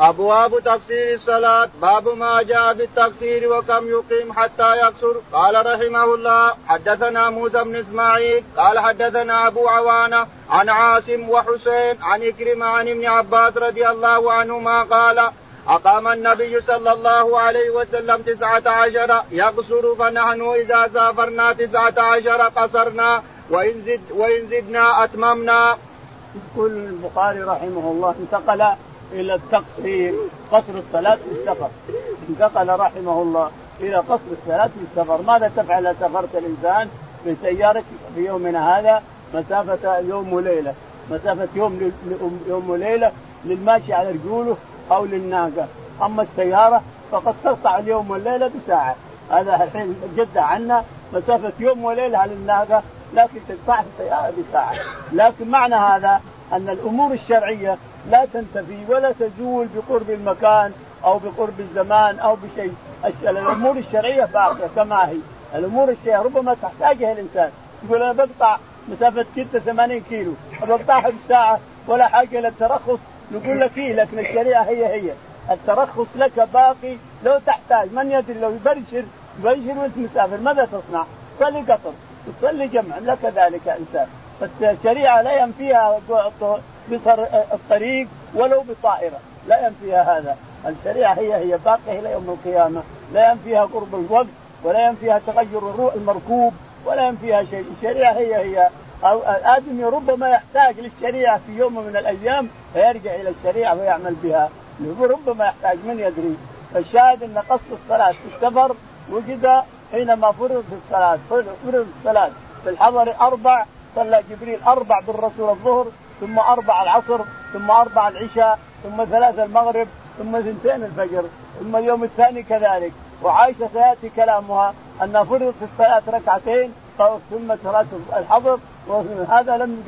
أبواب تفسير الصلاة باب ما جاء في وكم يقيم حتى يكسر قال رحمه الله حدثنا موسى بن إسماعيل قال حدثنا أبو عوانة عن عاصم وحسين عن إكرمة عن ابن عباس رضي الله عنهما قال أقام النبي صلى الله عليه وسلم تسعة عشر يقصر فنحن إذا سافرنا تسعة عشر قصرنا وإن زد وإن زدنا أتممنا. يقول البخاري رحمه الله انتقل إلى التقصير قصر الصلاة في السفر. انتقل رحمه الله إلى قصر الصلاة في السفر. ماذا تفعل؟ إذا سافرت الإنسان بسيارتك في يومنا هذا مسافة يوم وليلة. مسافة يوم يوم وليلة للماشي على رجوله أو للناقة. أما السيارة فقد تقطع اليوم والليلة بساعة. هذا الحين جدة عنا مسافة يوم وليلة على الناقة لكن تقطع السيارة بساعة. لكن معنى هذا أن الأمور الشرعية لا تنتفي ولا تزول بقرب المكان أو بقرب الزمان أو بشيء. الأمور الشرعية باقية كما هي. الأمور الشرعية ربما تحتاجها الإنسان. يقول أنا بقطع مسافة كده 80 كيلو. بقطعها بساعة ولا حاجة إلى الترخص نقول لك فيه لكن الشريعة هي هي. الترخص لك باقي لو تحتاج. من يدري لو يبرشر يبرشر وأنت مسافر ماذا تصنع؟ تصلي قطر. تصلي جمع لك ذلك إنسان. فالشريعه لا ينفيها بصر الطريق ولو بطائرة. لا ينفيها هذا. الشريعة هي هي باقية إلى يوم القيامة. لا ينفيها قرب الوقت ولا ينفيها تغير الروح المركوب ولا ينفيها شيء. الشريعة هي هي. أو الآدمي ربما يحتاج للشريعة في يوم من الأيام فيرجع إلى الشريعة ويعمل بها. ربما يحتاج من يدري. فالشاهد أن قصد الصلاة في السفر وجد حينما فرض في الصلاة فرض الصلاة في الحضر أربع صلى جبريل أربع بالرسول الظهر ثم أربع العصر ثم أربع العشاء ثم ثلاث المغرب ثم ثنتين الفجر ثم اليوم الثاني كذلك. وعائشة سيأتي كلامها أن في الصلاة ركعتين ثم صلاة الحظر وهذا لم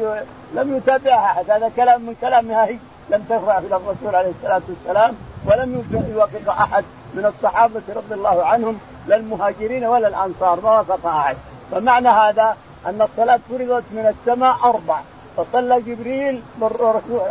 لم يتابعها أحد. هذا كلام من كلامها هي لم تفرع إلى الرسول عليه الصلاة والسلام ولم يوافق أحد من الصحابة رضي الله عنهم لا المهاجرين ولا الأنصار ما وافق أحد. فمعنى هذا أن الصلاة فرضت من السماء أربع فصلى جبريل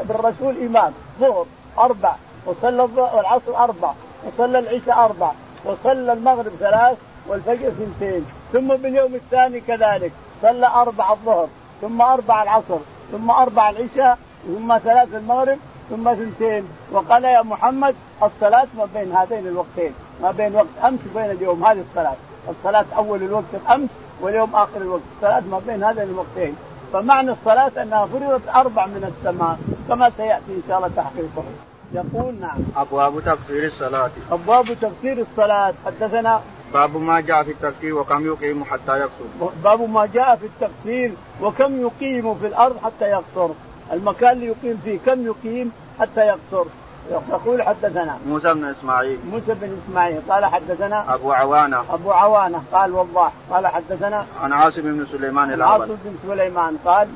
بالرسول إمام ظهر أربع وصلى العصر أربع وصلى العشاء أربع وصلى المغرب ثلاث والفجر اثنتين ثم باليوم الثاني كذلك صلى أربع الظهر ثم أربع العصر ثم أربع العشاء ثم ثلاث المغرب ثم اثنتين وقال يا محمد الصلاة ما بين هذين الوقتين ما بين وقت أمس وبين اليوم. هذه الصلاة. الصلاة أول الوقت الأمس واليوم آخر الوقت. الصلاة ما بين هذين الوقتين. فمعنى الصلاة أنها فرضت أربع من السماء كما سيأتي إن شاء الله تحقيقه يقول نعم. أبواب تفسير الصلاة. أبواب تفسير الصلاة. حدثنا باب ما جاء في التفسير وكم يقيم حتى يقصر. باب ما جاء في التفسير وكم يقيم في الأرض حتى يقصر. المكان اللي يقيم فيه كم يقيم حتى يقصر. يقول حدثنا موسى بن إسماعيل. موسى بن إسماعيل قال حدثنا أبو عوانة. أبو عوانة قال وضاح قال حدثنا عن عاصم بن سليمان العبد عاصم بن سليمان قال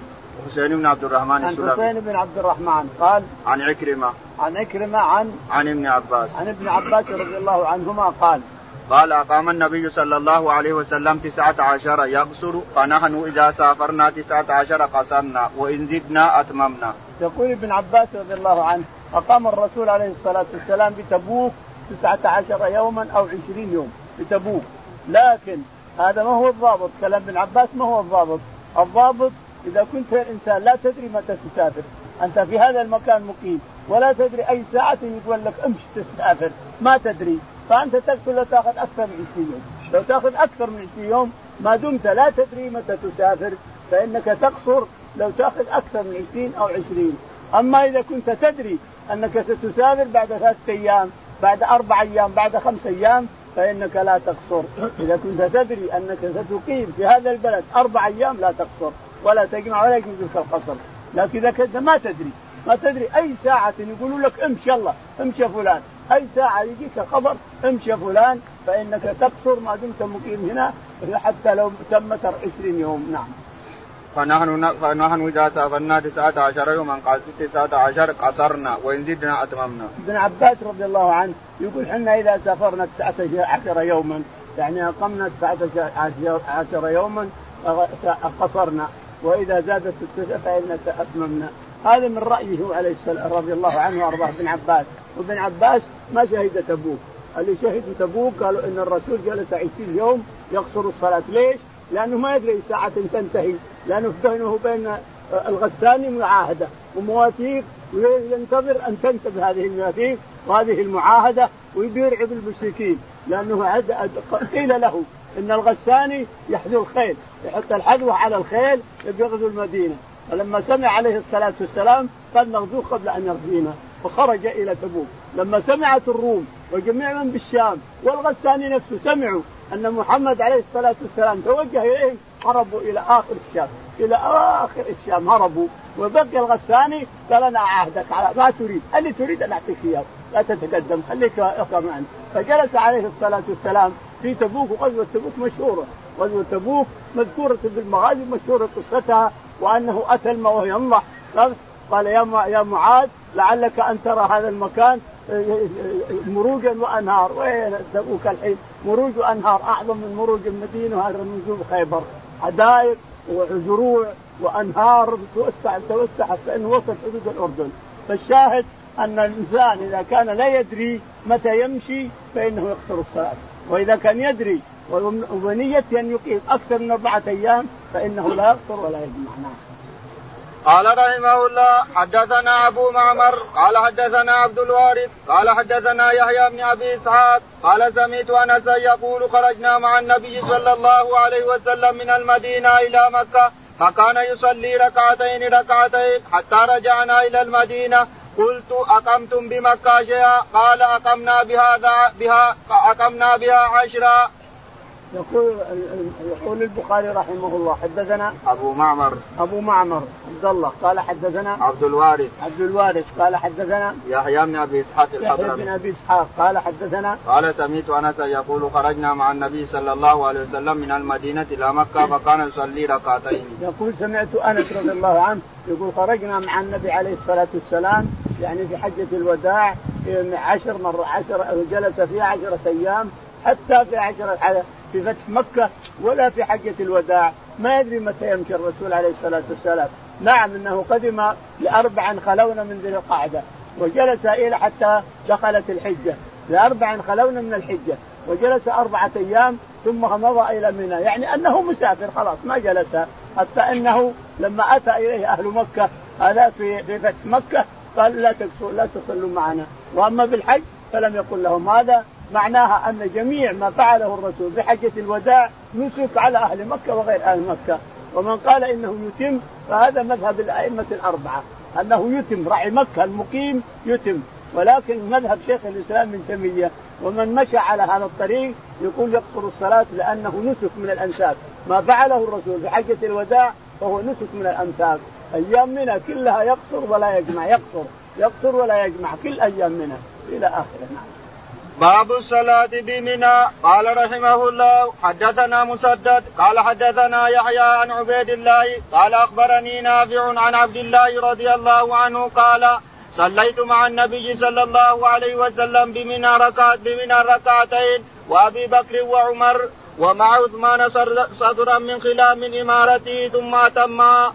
حسين بن عبد الرحمن عن حسين بن عبد الرحمن قال عن عكرمة. عن عكرمة عن عن ابن عباس. عن ابن عباس رضي الله عنهما قال قال أقام النبي صلى الله عليه وسلم تسعة عشر يقصر فنحن إذا سافرنا تسعة عشر قصرنا وإن زدنا أتممنا. يقول ابن عباس رضي الله عنه أقام الرسول عليه الصلاة والسلام بتبوك تسعة عشر يوما أو عشرين يوم بتبوك. لكن هذا ما هو الضابط كلام ابن عباس ما هو الضابط. الضابط إذا كنت إنسان لا تدري متى تسافر. أنت في هذا المكان مقيم ولا تدري أي ساعة يقول لك امشي تسافر ما تدري. فأنت تقتل لو تأخذ أكثر من 20 يوم. لو تأخذ أكثر من 20 يوم ما دمت لا تدري متى تسافر فإنك تقصر لو تأخذ أكثر من 20 أو 20 أما إذا كنت تدري أنك ستسافر بعد ثلاثة أيام بعد أربع أيام بعد خمس أيام فإنك لا تقصر. إذا كنت تدري أنك ستقيم في هذا البلد أربع أيام لا تقصر ولا تجمع ولا يجوزك القصر. لكن إذا كنت ما تدري ما تدري أي ساعة يقولوا لك امشي يلا امشي فلان. أي ساعة يجيك خبر امشي فلان فإنك تقصر ما دمت مقيم هنا حتى لو تمت 20 يوم. نعم. فنحن فنحن إذا سافرنا تسعة عشر يوما قال تسعة عشر قصرنا وان زدنا أتممنا. ابن عباس رضي الله عنه يقول حنا إذا سافرنا تسعة عشر يوما يعني أقمنا تسعة عشر يوما قصرنا وإذا زادت التسعة فإن أتممنا هذا من رايه عليه السلام رضي الله عنه وأرضاه ابن عباس وابن عباس ما شهد تبوك اللي شهدوا تبوك قالوا إن الرسول جلس 20 يوم يقصر الصلاة ليش؟ لأنه ما يدري ساعة تنتهي لأنه بينه وبين الغساني معاهده ومواثيق وينتظر أن تنتهي هذه المواثيق وهذه المعاهدة ويرعب المشركين لأنه قيل له إن الغساني يحذو الخيل يحط الحذوه على الخيل يغزو المدينة. فلما سمع عليه الصلاة والسلام قال نغزوه قبل أن يرضينا فخرج إلى تبوك. لما سمعت الروم وجميع من بالشام والغساني نفسه سمعوا أن محمد عليه الصلاة والسلام توجه اليهم هربوا إلى آخر الشام. إلى آخر الشام هربوا. وبقي الغساني قال أنا أعهدك على ما تريد. اللي تريد أن أعطيك إياه. لا تتقدم خليك اقرا معي فجلس عليه الصلاة والسلام في تبوك وغزوه تبوك مشهورة. غزوة تبوك مذكورة في المغازي مشهورة قصتها وأنه أتى الماء وهو ينضح. قال يا يا معاذ لعلك أن ترى هذا المكان. مروجا وأنهار. وين تبوك الحين؟ مروج وأنهار. أعظم من مروج المدينة وهذا من نجوم خيبر. حدائق وزروع وأنهار توسع توسع كانه وصل حدود الأردن. فالشاهد أن الإنسان إذا كان لا يدري متى يمشي فإنه يقصر الصلاة. وإذا كان يدري ونية أن يقيم أكثر من أربعة أيام فإنه لا يقصر ولا يجمع. نعم. قال رحمه الله حدثنا أبو معمر قال حدثنا عبد الوارث قال حدثنا يحيى بن أبي إسحاق قال سمعت انسا يقول خرجنا مع النبي صلى الله عليه وسلم من المدينة إلى مكة فكان يصلي ركعتين ركعتين حتى رجعنا إلى المدينة. قلت أقمتم بمكة شيئا؟ قال أقمنا بهذا بها أقمنا بها عشرا. يقول يقول البخاري رحمه الله حدثنا أبو معمر. أبو معمر عبد الله قال حدثنا عبد الوارث. عبد الوارث قال حدثنا يحيى بن أبي إسحاق الحضرمي يحيى بن أبي إسحاق قال حدثنا قال سمعت أنس يقول خرجنا مع النبي صلى الله عليه وسلم من المدينة إلى مكة فكان يصلي ركعتين. يقول سمعت أنس رضي الله عنه يقول خرجنا مع النبي عليه الصلاة والسلام يعني في حجة الوداع عشر مرة عشر جلس فيها عشرة أيام حتى في عشرة في فتح مكة ولا في حجة الوداع. ما يدري متى يمشي الرسول عليه الصلاة والسلام. نعم إنه قدم لاربع خلون من ذي القعدة. وجلس إلى حتى دخلت الحجة. لاربع خلون من الحجة. وجلس أربعة أيام ثم مضى إلى منى. يعني أنه مسافر خلاص ما جلس. حتى إنه لما أتى إليه أهل مكة هذا في في فتح مكة قال لا لا تصلوا معنا. وأما بالحج فلم يقل لهم هذا. معناها أن جميع ما فعله الرسول بحجة الوداع نسك على أهل مكة وغير أهل مكة. ومن قال إنه يتم فهذا مذهب الأئمة الأربعة. أنه يتم راعي مكة المقيم يتم. ولكن مذهب شيخ الإسلام من تيمية ومن مشى على هذا الطريق يقول يقصر الصلاة لأنه نسك من الانساك ما فعله الرسول بحجة الوداع فهو نسك من الامساك أيام منى كلها يقصر ولا يجمع يقصر يقصر ولا يجمع كل أيام منى. إلى آخره. نعم. باب الصلاة بمنى. قال رحمه الله حدثنا مسدد. قال حدثنا يحيى عن عبيد الله. قال أخبرني نافع عن عبد الله رضي الله عنه قال صليت مع النبي صلى الله عليه وسلم بمنى ركعت بمنى ركعتين وأبي بكر وعمر ومع عثمان صدرا من خلاف من امارته ثم اتما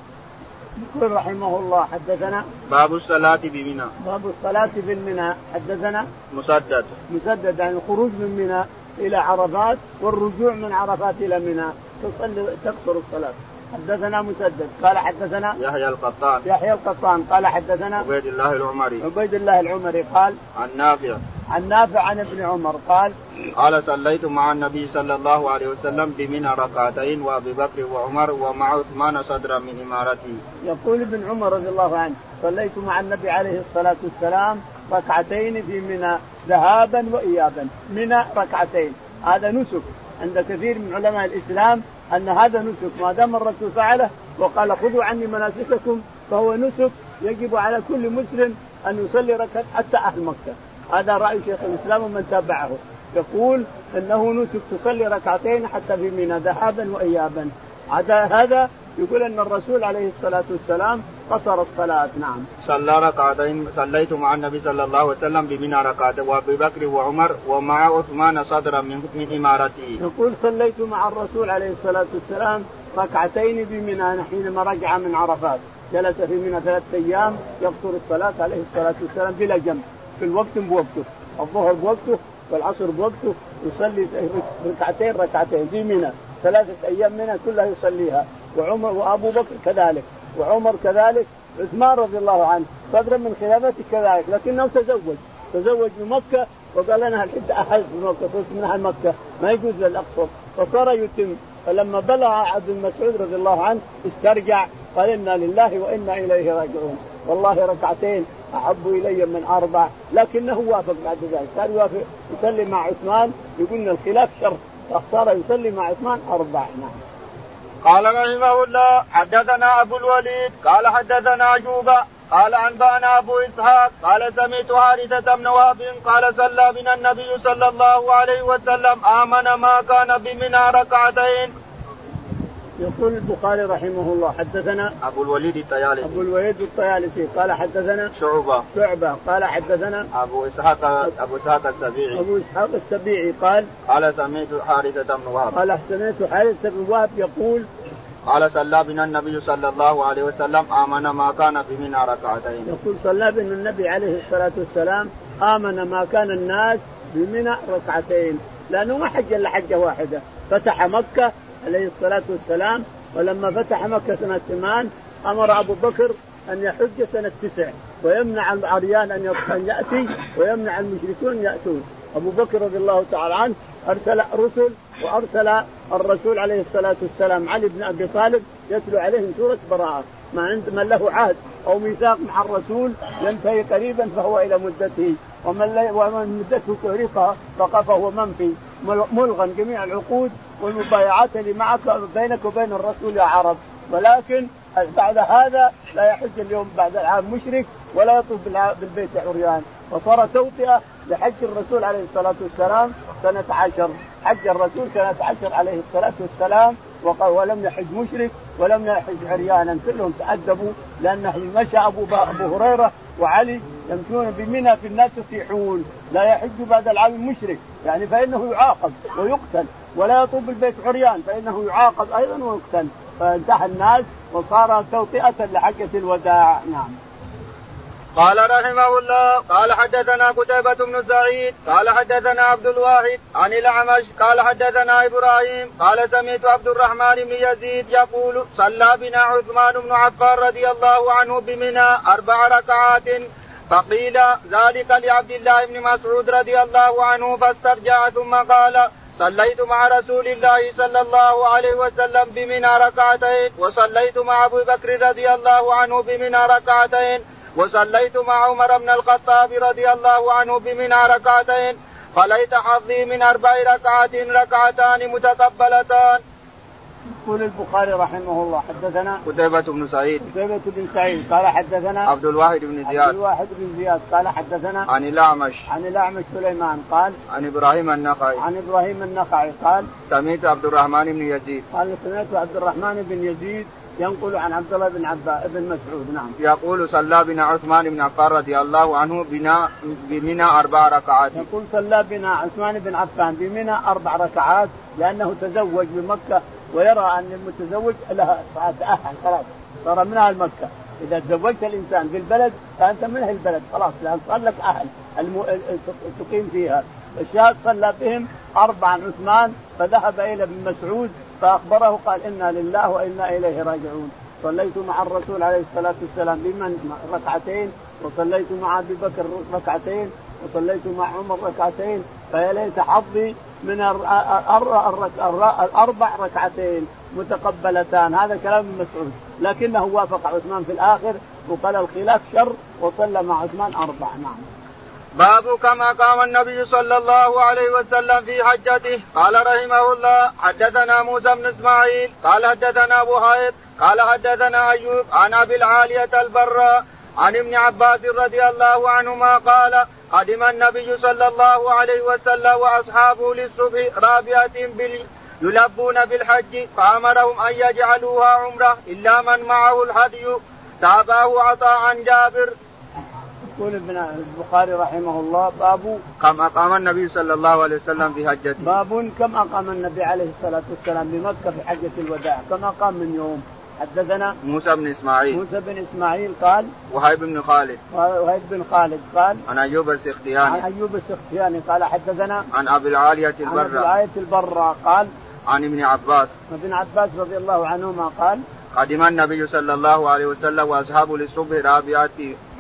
يقول رحمه الله حدثنا باب الصلاة بمنى. باب الصلاة بالمنى. حدثنا مسدد. مسدد يعني الخروج من منى إلى عرفات والرجوع من عرفات إلى منى. تصلي تقصر الصلاة. حدثنا مسدد قال حدثنا يحيى القطان. يحيى القطان قال حدثنا عبيد الله العمري. عبيد الله العمري قال عن نافع. عن نافع عن ابن عمر قال قال صليت مع النبي صلى الله عليه وسلم بمنى ركعتين وأبي بكر وعمر ومع عثمان صدرا من امارته. يقول ابن عمر رضي الله عنه صليت مع النبي عليه الصلاة والسلام ركعتين في منى ذهابا وايابا. منى ركعتين. هذا نسك عند كثير من علماء الإسلام أن هذا نسك ما دام الرسول فعله وقال خذوا عني مناسككم فهو نسك يجب على كل مسلم أن يصلي ركعة حتى أهل مكة. هذا رأي شيخ الإسلام ومن تابعه. يقول إنه نسك تصلي ركعتين حتى في منى ذهابا وايابا. هذا يقول أن الرسول عليه الصلاة والسلام قصر الصلاة نعم. صلى ركعتين صليت مع النبي صلى الله عليه وسلم بمنى ركعتين وأبي بكر وعمر ومع عثمان صدرا من من امارته. يقول صليت مع الرسول عليه الصلاة والسلام ركعتين بمنى حينما رجع من عرفات. جلس في منى ثلاثة أيام يقصر الصلاة عليه الصلاة والسلام بلا جمع في الوقت بوقته الظهر بوقته والعصر بوقته يصلي ركعتين ركعتين في منى ثلاثة أيام منى كلها يصليها. وعمر وأبو بكر كذلك. وعمر كذلك عثمان رضي الله عنه صدرا من خلافته كذلك لكنه تزوج تزوج بمكة وقال أنا الحد أحد بمكة صرت من أهل مكة ما يجوز للأقصر فصار يتم. فلما بلغ عبد المسعود رضي الله عنه استرجع قال إنا لله وإنا إليه راجعون. والله ركعتين أحب إلي من أربع لكنه وافق بعد ذلك. كان يوافق يصلي مع عثمان يقول الخلاف شر فاختار يصلي مع عثمان أربع نعم. قال رحمه الله حدثنا أبو الوليد قال حدثنا جوبه قال أنبأنا أبو إسحاق قال سمعت حارثة بن وهب قال صلى بنا النبي صلى الله عليه وسلم آمن ما كان بمنى ركعتين. يقول البخاري رحمه الله حدثنا أبو الوليد الطيالسي. أبو الوليد الطيالسي قال حدثنا شعبة. شعبة قال حدثنا أبو اسحاق أبو إسحاق السبيعي. أبو إسحاق السبيعي قال قال سمعت حارثة بن وهب. قال سمعت حارثة بن وهب يقول قال صلى بنا النبي صلى الله عليه وسلم آمن ما كان في منى ركعتين. يقول صلى بنا النبي عليه الصلاة والسلام آمن ما كان الناس بمنى ركعتين. لأنه ما حج إلا حجة واحدة فتح مكة عليه الصلاة والسلام ولما فتح مكة سنة ثمان أمر أبو بكر أن يحج سنة تسع ويمنع العريان أن يأتي ويمنع المشركون أن يأتون. أبو بكر رضي الله تعالى عنه أرسل رسل وأرسل الرسول عليه الصلاة والسلام علي بن أبي طالب يتلو عليهم سورة براءة. ما عند من له عهد أو ميثاق مع الرسول ينتهي قريبا فهو إلى مدته. ومن ومن مدته تهريقها فقف فهو منفي ملغى جميع العقود. والمبايعات اللي معك بينك وبين الرسول يا عرب ولكن بعد هذا لا يحج اليوم بعد العام مشرك ولا يطوف بالبيت عريان. وصار توطئة لحج الرسول عليه الصلاة والسلام سنة عشر. حج الرسول سنة عشر عليه الصلاة والسلام وقال ولم يحج مشرك ولم يحج عريانا. كلهم تأدبوا لأنه مشى أبو, أبو هريرة وعلي يمشون بمنى في الناس يصيحون. لا يحج بعد العام مشرك. يعني فإنه يعاقب ويقتل. ولا يطوف البيت عريان فإنه يعاقب أيضا ويقتل. فانتهى الناس وصار توطئة لحجة الوداع. نعم. قال رحمه الله قال حدثنا قتيبة بن سعيد قال حدثنا عبد الواحد عن الأعمش قال حدثنا إبراهيم قال سمعت عبد الرحمن بن يزيد يقول صلى بنا عثمان بن عفان رضي الله عنه بمنى أربع ركعات فقيل ذلك لعبد الله بن مسعود رضي الله عنه فاسترجع ثم قال صليت مع رسول الله صلى الله عليه وسلم بمنى ركعتين وصليت مع ابي بكر رضي الله عنه بمنى ركعتين وصليت مع عمر بن الخطاب رضي الله عنه بمنى ركعتين فليت حظي من أربع ركعات ركعتان متقبلتان. يقول البخاري رحمه الله حدثنا قتيبة بن سعيد. قتيبة بن سعيد قال حدثنا عبد الواحد بن زياد. عبد الواحد بن زياد قال حدثنا عن الأعمش. عن الأعمش سليمان قال عن إبراهيم النخعي. عن إبراهيم النخعي قال سمعت عبد الرحمن بن يزيد. قال سمعت عبد الرحمن بن يزيد ينقل عن عبد الله بن عباس بن مسعود نعم. يقول صلى بنا عثمان بن عفان رضي الله عنه بنا بمنى أربع ركعات. يقول صلى بنا عثمان بن عفان بمنى أربع ركعات لأنه تزوج بمكة ويرى أن المتزوج لها تاهل خلاص. صار من أهل مكة. إذا تزوجت الإنسان في البلد فأنت من أهل البلد خلاص. لأن صار لك أهل. الم... تقيم فيها. الشاهد صلى بهم اربعا عثمان فذهب إلى ابن مسعود فأخبره قال إنا لله وإنا إليه راجعون. صليت مع الرسول عليه الصلاة والسلام بمن؟ ركعتين. وصليت مع أبي بكر ركعتين. وصليت مع عمر ركعتين. فيا ليت حظي من الأربع ركعتين متقبلتان. هذا كلام ابن مسعود. لكنه وافق عثمان في الآخر وقال الخلاف شر وصلى مع عثمان أربع. نعم. باب كما قام النبي صلى الله عليه وسلم في حجته. قال رحمه الله حدثنا موسى بن إسماعيل قال حدثنا أبو قال حدثنا أيوب عن أبي العالية البراء عن ابن عباس رضي الله عنهما قال قدم النبي صلى الله عليه وسلم وأصحابه للصبح رابعة بال يلبون بالحج فأمرهم أن يجعلوها عمرة إلا من معه الهدي. تابعه عطاء عن جابر. يقول ابن البخاري رحمه الله باب كم أقام النبي صلى الله عليه وسلم في حجته؟ باب كم أقام النبي عليه الصلاة والسلام بمكة في حجة الوداع كم أقام من يوم؟ حدثنا موسى بن إسماعيل. موسى بن إسماعيل قال وهيب بن خالد. وهيب بن خالد قال عن أيوب السختياني. عن أيوب السختياني قال حدثنا عن أبي العالية عن أبي البراء. العالية البراء قال عن ابن عباس. ابن عباس رضي الله عنهما قال قدم النبي صلى الله عليه وسلم واصحابه للصبح رابعات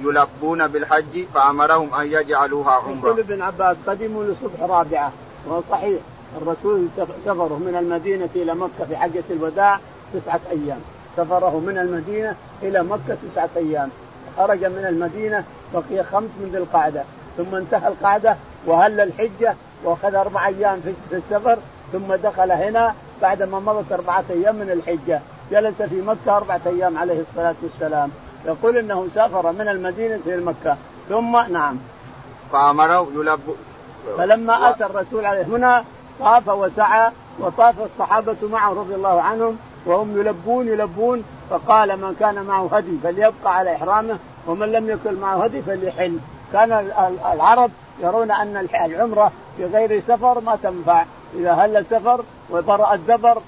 يلبون بالحج فأمرهم أن يجعلوها عمرة. يقول ابن عباس قدموا لصبح رابعة. وهو صحيح الرسول سفره من المدينة إلى مكة في حجة الوداع تسعة أيام. سفره من المدينة إلى مكة تسعة أيام. خرج من المدينة بقي خمس من ذي القعدة. ثم انتهى القعدة وهل الحجة وأخذ أربع أيام في السفر ثم دخل هنا بعدما مضت أربعة أيام من الحجة. جلس في مكة أربعة أيام عليه الصلاة والسلام. يقول إنه سافر من المدينة إلى مكة. ثم نعم. فأمره يلب فلما آتى الرسول عليه هنا طاف وسعى وطاف الصحابة معه رضي الله عنهم. وهم يلبون يلبون فقال من كان معه هدي فليبقى على إحرامه ومن لم يكن معه هدي فليحل. كان العرب يرون أن العمرة في غير سفر ما تنفع. إذا هل سفر وبرأ الدبر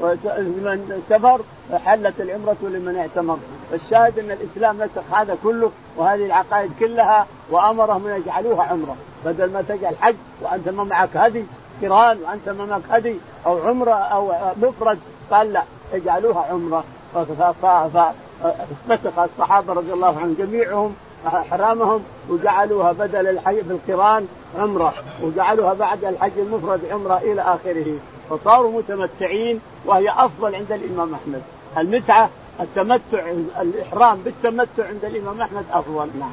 ومن سفر حلت العمرة لمن اعتمر. الشاهد أن الإسلام نسخ هذا كله وهذه العقائد كلها وأمرهم أن يجعلوها عمرة. بدل ما تجعل حج وأنت ما معك هدي قران وأنت ما معك هدي أو عمرة أو مفرد؟ قال لا اجعلوها عمرة. ففسخ الصحابة رضي الله عنهم جميعهم أحرامهم وجعلوها بدل الحج في القرآن عمرة وجعلوها بعد الحج المفرد عمرة إلى آخره. فصاروا متمتعين وهي أفضل عند الإمام أحمد. المتعة التمتع الإحرام بالتمتع عند الإمام أحمد أفضل. نعم.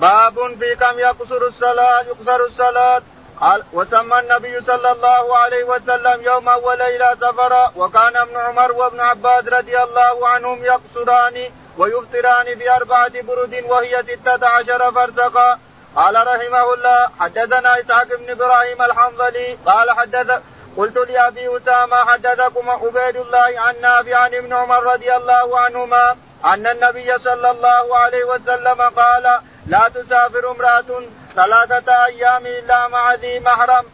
باب في كم يقصر الصلاة يقصر الصلاة. قال وسمى النبي صلى الله عليه وسلم يوما وليلة سفرا وكان ابن عمر وابن عباس رضي الله عنهم يقصران ويفطران بأربعة برد وهي ستة عشر فرسخا قال رحمه الله حدثنا إسحاق بن إبراهيم الحنظلي قال حدث قلت لأبي أسامة حدثكم عبيد الله عن نافع عن ابن عمر رضي الله عنهما أن النبي صلى الله عليه وسلم قال لا تسافر امرأة ثلاثة أيام إلا مع ذي محرم.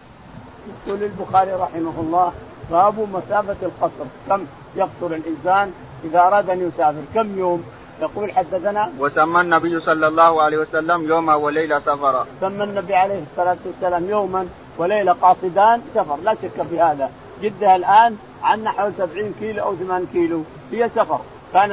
يقول البخاري رحمه الله باب مسافة القصر. كم يقصر الإنسان إذا أراد أن يسافر؟ كم يوم؟ يقول حدثنا وسمى النبي صلى الله عليه وسلم يوما وليلة سفرا. سمى النبي عليه الصلاة والسلام يوما وليلة قاصدان سفر. لا شك في هذا. جدة الآن عن نحو 70 كيلو أو 8 كيلو. هي سفر. كان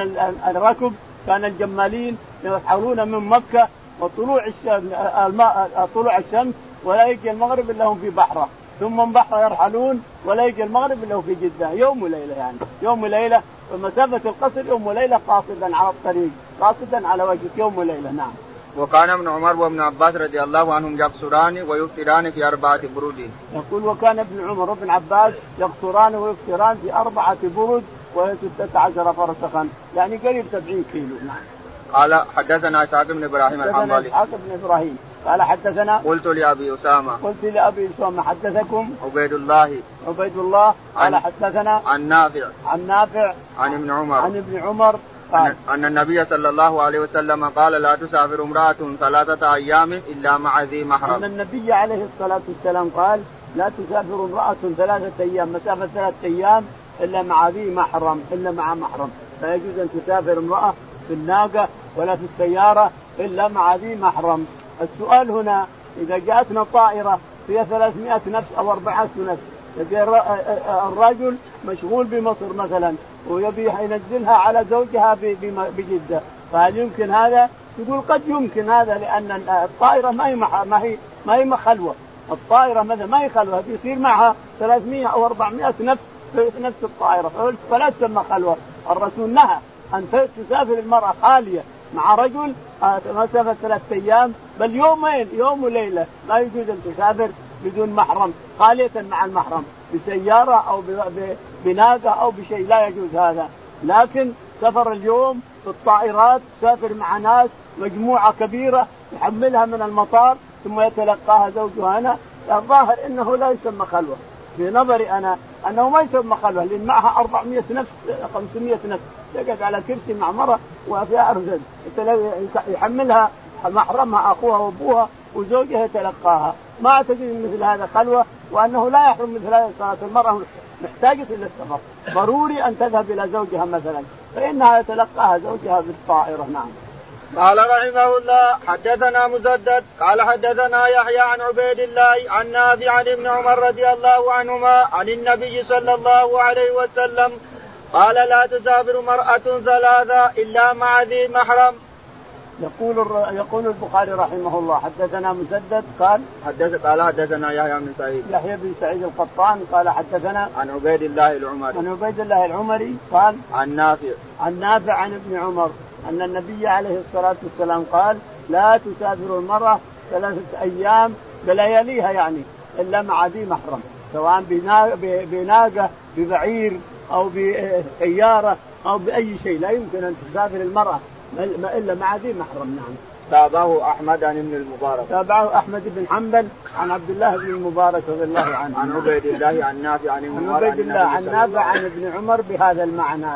الركب كان الجمالين يرحلون من مكة وطلوع الشمس الماء طلوع الشمس ولا يجي المغرب الا هم في بحره ثم من بحره يرحلون ولا يجي المغرب الا في جده يوم وليلة يعني يوم وليلة ومسافه القصر يوم وليلة قاصدا على الطريق قاصدا على وجهك يوم وليلة نعم. وكان ابن عمر وابن عباس رضي الله عنهم يقصران ويفطران في أربعة برود. يقول وكان ابن عمر وابن عباس يقصران ويفطران في أربعة برود وهي ستة عشر فرسخا يعني قريب 70 كيلو نعم. قال حدثنا اسحاق بن إبراهيم الحنظلي إسحاق بن إبراهيم. قال حدثنا قلت لأبي أسامة. قلت لأبي أسامة حدثكم؟ عبيد الله. عبيد الله. قال حدثنا عن نافع. عن نافع عن ابن عمر. عن ابن عمر. قال أن النبي صلى الله عليه وسلم قال لا تسافر امرأة ثلاثة أيام إلا مع ذي محرم. أن النبي عليه الصلاة والسلام قال لا تسافر امرأة ثلاثة أيام مسافة ثلاثة أيام إلا مع ذي محرم إلا مع محرم. لا يجوز أن تسافر امرأة في الناقة ولا في السيارة إلا مع ذي محرم. السؤال هنا إذا جاءتنا طائرة فيها 300 نفس أو 400 نفس الرجل مشغول بمصر مثلا ويبي ينزلها على زوجها بجدة. فهل يمكن هذا؟ يقول قد يمكن هذا لأن الطائرة ما هي ما هي ما هي خلوة الطائرة مثلا ما هي خلوة بيصير معها 300 أو 400 نفس في نفس الطائرة. فلا تسمى خلوة الرسول نهى أن تسافر المرأة خالية مع رجل آه، مسافه ثلاثة أيام بل يومين يوم وليلة. لا يجوز أن تسافر بدون محرم خالية مع المحرم بسيارة أو بناقة أو بشيء لا يجوز هذا. لكن سفر اليوم في الطائرات تسافر مع ناس مجموعة كبيرة يحملها من المطار ثم يتلقاها زوجها هنا الظاهر إنه لا يسمى خلوة. في نظري أنا أنه ما يسمى خلوه لأن معها 400 نفس 500 نفس. يقعد على كرسي مع مرة وفيها ارزل يحملها محرمها أخوها وأبوها وزوجها يتلقاها ما إن مثل هذا خلوة وأنه لا يحرم مثل هذه الصلاة. المرأة محتاجة إلى السفر. ضروري أن تذهب إلى زوجها مثلا فإنها يتلقاها زوجها بالطائرة. نعم. قال رحمه الله حدثنا مسدد قال حدثنا يحيى عن عبيد الله عن نافع عن ابن عمر رضي الله عنهما عن النبي صلى الله عليه وسلم قال لا تسافر مرأة ثلاثة إلا مع ذي محرم. يقول يقول البخاري رحمه الله حدثنا مسدد قال حدث قال حدثنا يحيى بن سعيد. يحيى بن سعيد القطان قال حدثنا عن عبيد الله العمري. عن عبيد الله العمري قال عن نافع. عن نافع عن ابن عمر. أن النبي عليه الصلاة والسلام قال لا تسافر المرأة ثلاثة أيام بلياليها يعني إلا مع ذي محرم سواء بناقة ببعير أو بسيارة أو بأي شيء. لا يمكن أن تسافر المرأة إلا مع ذي محرم نعم. تابعه أحمد عن ابن المبارك. تابعه أحمد بن حنبل عن عبد الله بن المبارك رضي الله عنه. عن عبيد الله عن نافع عن عن عبيد الله عن نافع عن ابن عمر بهذا المعنى.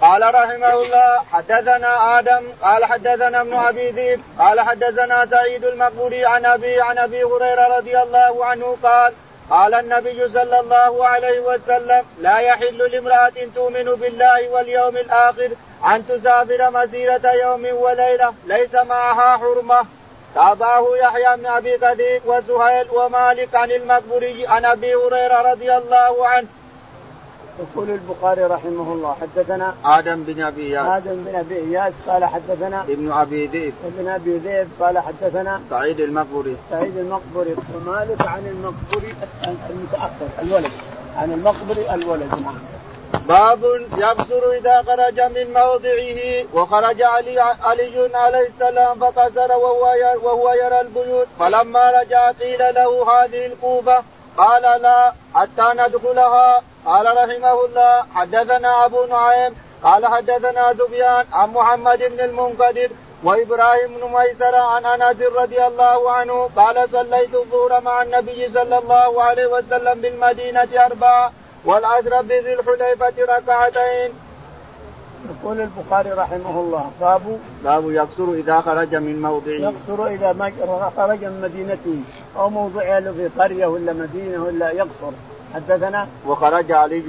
قال رحمه الله حدثنا آدم قال حدثنا ابن أبي ذئب قال حدثنا سعيد المقبوري عن أبي عن أبي هريرة رضي الله عنه قال قال النبي صلى الله عليه وسلم لا يحل لامرأة تؤمن بالله واليوم الآخر أن تسافر مسيرة يوم وليلة ليس معها حرمة. تابعه يحيى بن أبي كثير وسهيل ومالك عن المقبري عن أبي هريرة رضي الله عنه يقول البخاري رحمه الله حدثنا آدم بن أبي إياس. آدم بن أبي إياس قال حدثنا ابن أبي ذئب. ابن أبي ذئب قال حدثنا سعيد المقبري. سعيد المقبري ومالك عن المقبري المتأخر الولد. عن المقبري الولد. نعم باب يبصر إذا خرج من موضعه وخرج علي علي عليه السلام فقصر وهو وهو يرى البيوت. فلما رجع قيل له هذه الكوفة. قال لا حتى ندخلها قال رحمه الله حدثنا أبو نعيم قال حدثنا سفيان عن محمد بن المنكدر وإبراهيم بن ميسر عن أنس رضي الله عنه قال صليت الظهر مع النبي صلى الله عليه وسلم بالمدينة أربعة والعصر بذي الحليفة ركعتين. يقول البخاري رحمه الله باب باب يقصر إذا خرج من موضعه. يقصر إذا خرج من مدينته أو موضعه في قريه ولا مدينة ولا يقصر. حدثنا وخرج علي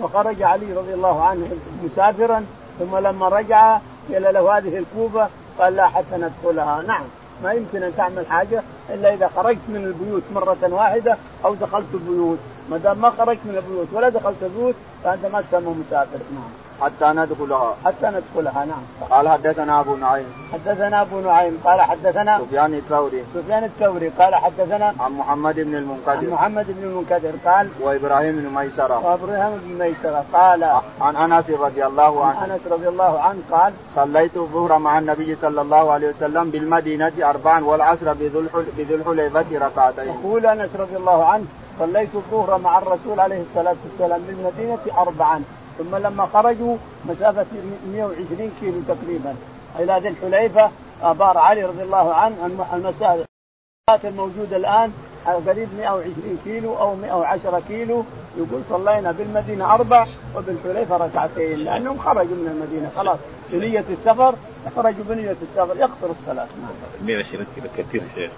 وخرج علي رضي الله عنه مسافرا ثم لما رجع قيل له هذه الكوفة قال لا حتى ندخلها نعم ما يمكن أن تعمل حاجة إلا إذا خرجت من البيوت مرة واحدة أو دخلت البيوت. ما دام ما خرجت من البيوت ولا دخلت البيوت فأنت ما تسمى مسافر. نعم. حتى ندخلها. حتى ندخلها نعم. قال حدثنا أبو نعيم. حدثنا أبو نعيم قال حدثنا سفيان الثوري. سفيان الثوري قال حدثنا عن محمد بن المنكدر. عن محمد بن المنكدر قال وإبراهيم بن ميسرة. وإبراهيم بن ميسرة قال عن أنس رضي الله عنه. عن أنس رضي الله عنه قال صليت الظهر مع النبي صلى الله عليه وسلم بالمدينة اربعا والعصر بذي الحليفه ركعتين. يقول أنس رضي الله عنه صليت الظهر مع الرسول عليه الصلاة والسلام بالمدينة اربعا. ثم لما خرجوا مسافة 120 كيلو تقريبا. إلى ذي الحليفة أبار علي رضي الله عنه المسافة الموجودة الآن قريب 120 كيلو أو 110 كيلو. يقول صلينا بالمدينة أربع وبالحليفة ركعتين لأنهم خرجوا من المدينة. خلاص بنية السفر خرجوا بنية السفر يقصر الصلاة. 120 كيلو كثير شيخ.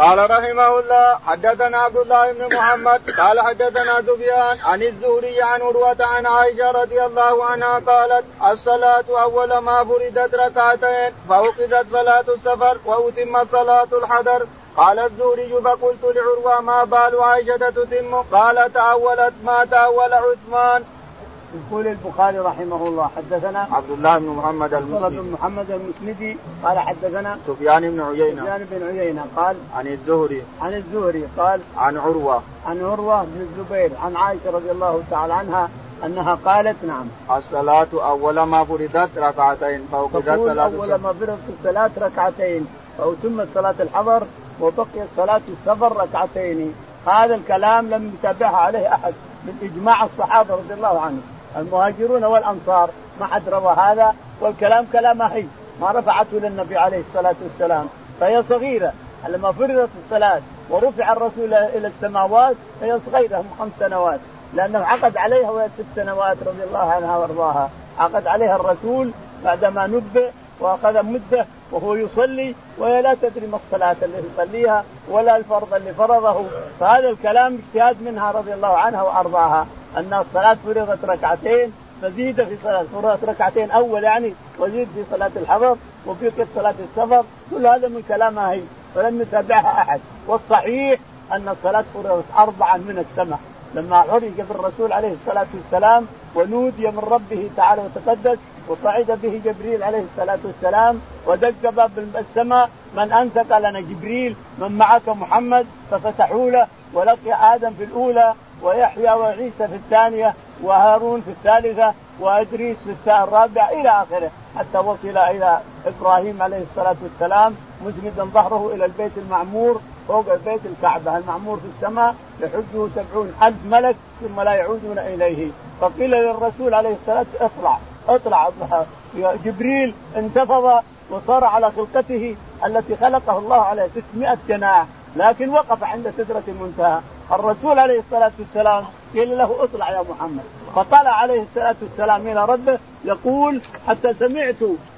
قال رحمه الله حدثنا عبد الله بن محمد قال حدثنا سفيان عن الزهري عن عروة عن عائشة رضي الله عنها قالت الصلاة أول ما فردت ركعتين فأوقدت صلاة السفر وأتم صلاة الحضر. قال الزهري فقلت لعروة ما بال عائشة تتم؟ قال تأولت ما تأول عثمان. يقول البخاري رحمه الله حدثنا عبد الله بن محمد المسندي بن محمد المسندي قال حدثنا سفيان بن عيينة. سفيان بن عيينة قال عن الزهري. عن الزهري قال عن عروة. عن عروة بن الزبير عن عائشة رضي الله تعالى عنها أنها قالت نعم. الصلاة أول ما فرضت ركعتين فوقدت صلاة أول ما فرضت الصلاة ركعتين فأتمت صلاة الحضر وبقيت صلاة السفر ركعتين. هذا الكلام لم يتابعها عليه أحد من إجماع الصحابة رضي الله عنهم. المهاجرون والأنصار. ما حد روى هذا والكلام كلامها هي ما رفعته للنبي عليه الصلاة والسلام. فهي صغيرة. لما فرضت الصلاة ورفع الرسول إلى السماوات فهي صغيرة خمس سنوات. لأنه عقد عليها وهي ست سنوات رضي الله عنها وأرضاها. عقد عليها الرسول بعدما نبئ وأخذ مدة وهو يصلي وهي لا تدري ما الصلاة التي يصليها ولا الفرض اللي فرضه. فهذا الكلام اجتهاد منها رضي الله عنها وأرضاها. أن الصلاة فرضت ركعتين فزيد في صلاة فرضت ركعتين أول يعني وزيد في صلاة الحضر وفي صلاة السفر كل هذا من كلامها هي ولم يتابعها أحد. والصحيح أن الصلاة فرضت أربعا من السماء. لما عرج بالرسول عليه الصلاة والسلام ونودي من ربه تعالى وتقدس وصعد به جبريل عليه الصلاة والسلام ودق باب السماء من أنت قال أنا جبريل من معك محمد؟ ففتحوا له ولقي آدم في الأولى ويحيى وعيسى في الثانية وهارون في الثالثة وإدريس في الرابعة إلى آخره حتى وصل إلى إبراهيم عليه الصلاة والسلام مسندا ظهره إلى البيت المعمور فوق البيت الكعبة المعمور في السماء يحجه سبعون ألف ملك ثم لا يعودون إليه. فقيل للرسول عليه الصلاة اطلع اطلع جبريل انتفض وصار على خلقته التي خلقه الله على 600 جناح. لكن وقف عند سدرة المنتهى. الرسول عليه الصلاة والسلام قيل له اطلع يا محمد. فطلع عليه الصلاة والسلام إلى ربه يقول حتى سمعت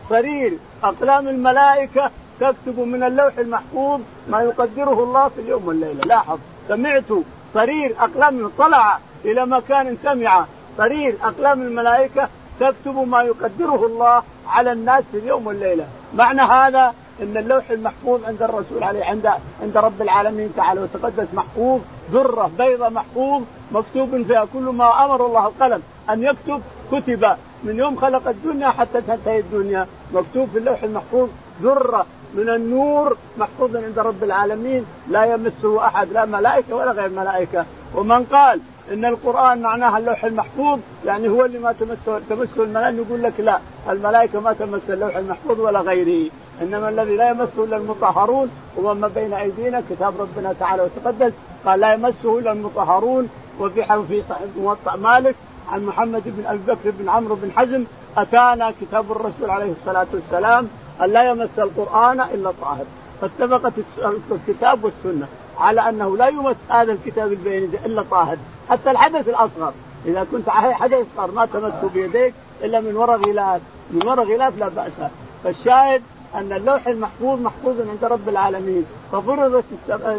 صرير أقلام الملائكة تكتب من اللوح المحفوظ ما يقدره الله في اليوم والليلة. لاحظ سمعت صرير أقلام طلع إلى مكان سمع صرير أقلام الملائكة تكتب ما يقدره الله على الناس في اليوم والليلة. معنى هذا إن اللوح المحفوظ عند الرسول عليه عند عند رب العالمين تعالى. وتقدس محفوظ ذره بيضة محفوظ مكتوب فيها كل ما أمر الله القلم. أن يكتب كتب. من يوم خلق الدنيا حتى تنتهي الدنيا. مكتوب في اللوح المحفوظ ذره من النور محفوظ عند رب العالمين. لا يمسه أحد لا ملائكة ولا غير ملائكة. ومن قال إن القرآن معناها اللوح المحفوظ يعني هو اللي ما تمسه تمسه الملائكة يقول لك لا الملائكة ما تمس اللوح المحفوظ ولا غيره. إنما الذي لا يمسه إلا المطهرون وما بين أيدينا كتاب ربنا تعالى وتقدس قال لا يمسه إلا المطهرون. وفي في موطأ مالك عن محمد بن أبي بكر بن عمرو بن حزم أتانا كتاب الرسول عليه الصلاة والسلام أن لا يمس القرآن إلا طاهر فاتفقت الكتاب والسنة على أنه لا يمس هذا الكتاب البيني إلا طاهر. حتى الحدث الأصغر. إذا كنت حدث اصغر ما تمسه بيديك إلا من وراء غلاف. من وراء غلاف لا بأس. فالشاهد أن اللوح المحفوظ محفوظ عند رب العالمين. ففرضت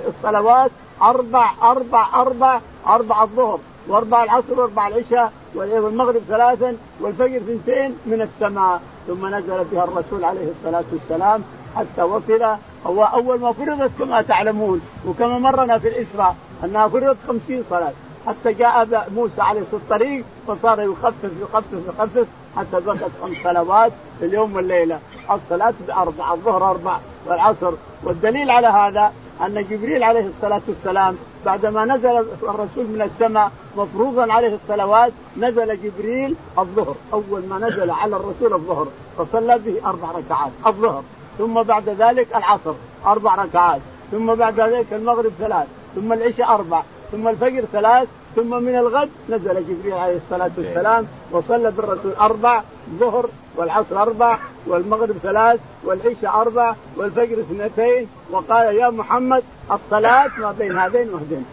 الصلوات أربع أربع أربع أربع الظهر. وأربع العصر وأربع العشاء والمغرب ثلاثا والفجر اثنتين من السماء. ثم نزل بها الرسول عليه الصلاة والسلام حتى وصل. هو أول ما فرضت كما تعلمون. وكما مرنا في الإسراء أنها فرضت خمسين صلاة. حتى جاء موسى عليه الطريق فصار يخفف يخفف يخفف حتى بقت خمس صلوات في اليوم والليلة. الصلاة باربع الظهر أربع والعصر. والدليل على هذا أن جبريل عليه الصلاة والسلام بعدما نزل الرسول من السماء مفروضا عليه الصلوات نزل جبريل الظهر. أول ما نزل على الرسول الظهر فصلى به أربع ركعات الظهر. ثم بعد ذلك العصر أربع ركعات. ثم بعد ذلك المغرب ثلاث. ثم العشاء أربع. ثم الفجر ثلاث ثم من الغد نزل جبريل عليه الصلاة والسلام وصلى بالرسول أربع ظهر والعصر أربع والمغرب ثلاث والعشاء أربع والفجر اثنتين وقال يا محمد الصلاة ما بين هذين وهذين.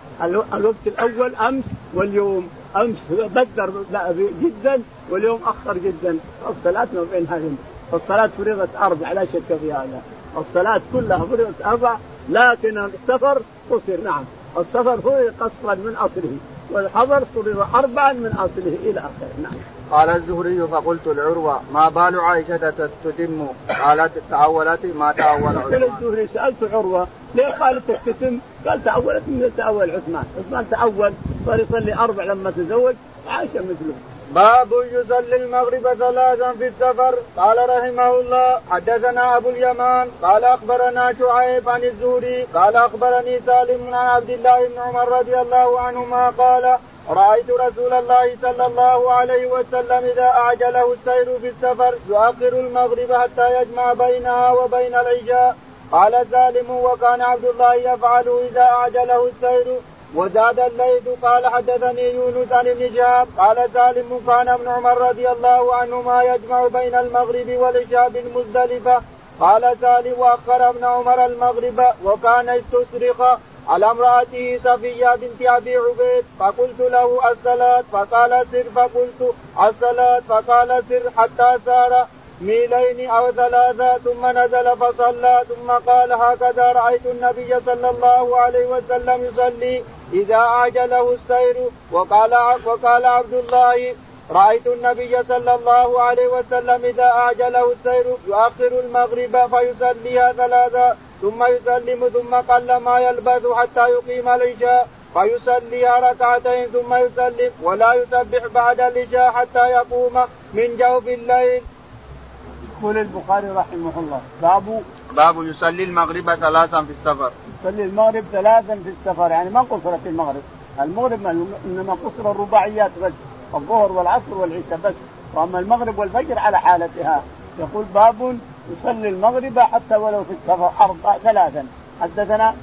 الوقت الأول أمس واليوم. أمس بدر جدا واليوم أخر جدا. الصلاة ما بين هذين. الصلاة فرضت أربع لا شك في هذا. الصلاة كلها فرضت أربع لكن السفر قصر. نعم. السفر فرض قصرا من أصله والحضر فرض أربعا من أصله إلى آخره. نعم. قال الزهري فقلت العروة ما بال عائشة تتم قالت تأولت ما تأول عثمان. الزهري سألت عروة ليه قالت تتم؟ قال تأولت من تأول عثمان. عثمان تأول صار يصلي أربع لما تزوج عائشة مثله. باب يصلي المغرب ثلاثا في السفر. قال رحمه الله حدثنا أبو اليمان. قال أخبرنا شعيب عن الزهري. قال أخبرني سالم عن عبد الله بن عمر رضي الله عنهما. قال رأيت رسول الله صلى الله عليه وسلم إذا أعجله السير في السفر يؤخر المغرب حتى يجمع بينها وبين العشاء. قال سالم وكان عبد الله يفعل إذا أعجله السير وزاد الليث قال حدثني يونس عن ابن شهاب قال سالم كان ابن عمر رضي الله عنهما يجمع بين المغرب والعشاء بالمزدلفة. قال سالم وأخر ابن عمر المغرب وكان استصرخ على امرأته صفية بنت أبي عبيد. فقلت له الصلاة. فقال سر. فقلت الصلاة. فقال سر حتى سار ميلين أو ثلاثة. ثم نزل فصلى. ثم قال هكذا رأيت النبي صلى الله عليه وسلم يصلي. إذا اعجله السير وقال وقال عبد الله رأيت النبي صلى الله عليه وسلم إذا اعجله السير يؤخر المغرب فيصليها ثلاثا ثم يسلم ثم قل ما يلبث حتى يقيم العشاء فيصليها ركعتين ثم يسلم ولا يسبح بعد العشاء حتى يقوم من جوف الليل. يقول البخاري رحمه الله. باب باب يصلي المغرب ثلاثا في السفر. يصلي المغرب ثلاثا في السفر. يعني ما قصرت المغرب، المغرب إنما قصر الرباعيات بس الظهر والعصر والعشاء بس. وأما المغرب والفجر على حالتها. يقول باب يصلي المغرب حتى ولو في السفر أربع ثلاثا. حدثنا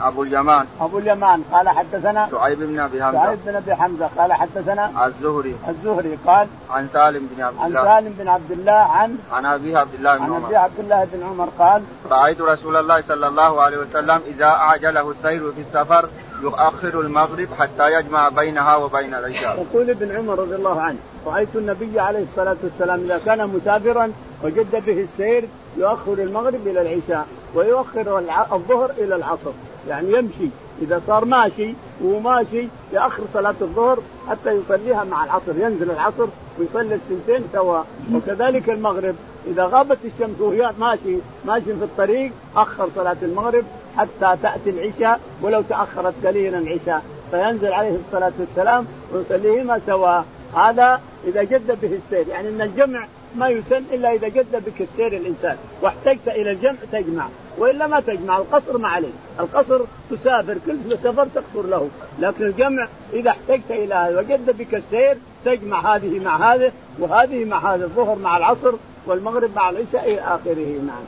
أبو اليمان. أبو اليمان. قال حدثنا شعيب بن أبي حمزة. شعيب بن أبي حمزة. قال حدثنا الزهري. الزهري قال عن سالم بن عبد الله. عن سالم بن عبد الله عن عن أبي عبد الله بن عن عمر. أبي عبد الله بن عمر قال رأيت رسول الله صلى الله عليه وسلم إذا أعجله السير في السفر يؤخر المغرب حتى يجمع بينها وبين العشاء. يقول ابن عمر رضي الله عنه رأيت النبي عليه الصلاة والسلام إذا كان مسافرا وجد به السير يؤخر المغرب إلى العشاء ويؤخر الظهر إلى العصر. يعني يمشي. إذا صار ماشي وهو ماشي ياخر صلاة الظهر حتى يصليها مع العصر. ينزل العصر ويصلي السنتين سواء وكذلك المغرب. إذا غابت الشمس وهي ماشي ماشي في الطريق أخر صلاة المغرب حتى تأتي العشاء ولو تأخرت قليلا العشاء. فينزل عليه الصلاة والسلام ويصليهما سواء هذا إذا جد به السير يعني إن الجمع ما يسن إلا إذا جد بك السير الإنسان. واحتجت إلى الجمع تجمع وإلا ما تجمع القصر ما عليه القصر تسافر كل سفر تقصر له. لكن الجمع إذا احتجت إلى هذا وجد بك السير تجمع هذه مع هذه وهذه مع هذا الظهر مع العصر والمغرب مع العشاء إلى آخره. نعم.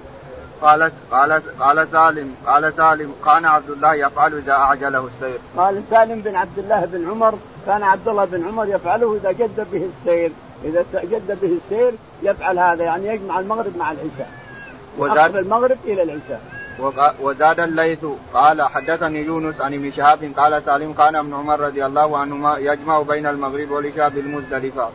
قال قال قال سالم قال سالم كان عبد الله يفعل إذا أعجله السير. قال سالم بن عبد الله بن عمر كان عبد الله بن عمر يفعله إذا جد به السير، إذا جد به السير يفعل هذا يعني يجمع المغرب مع العشاء. وزاد المغرب إلى العشاء. وزاد الليث قال حدثني يونس عن ابن شهاب قال سالم كان ابن عمر رضي الله عنهما يجمع بين المغرب والعشاء بالمزدلفه.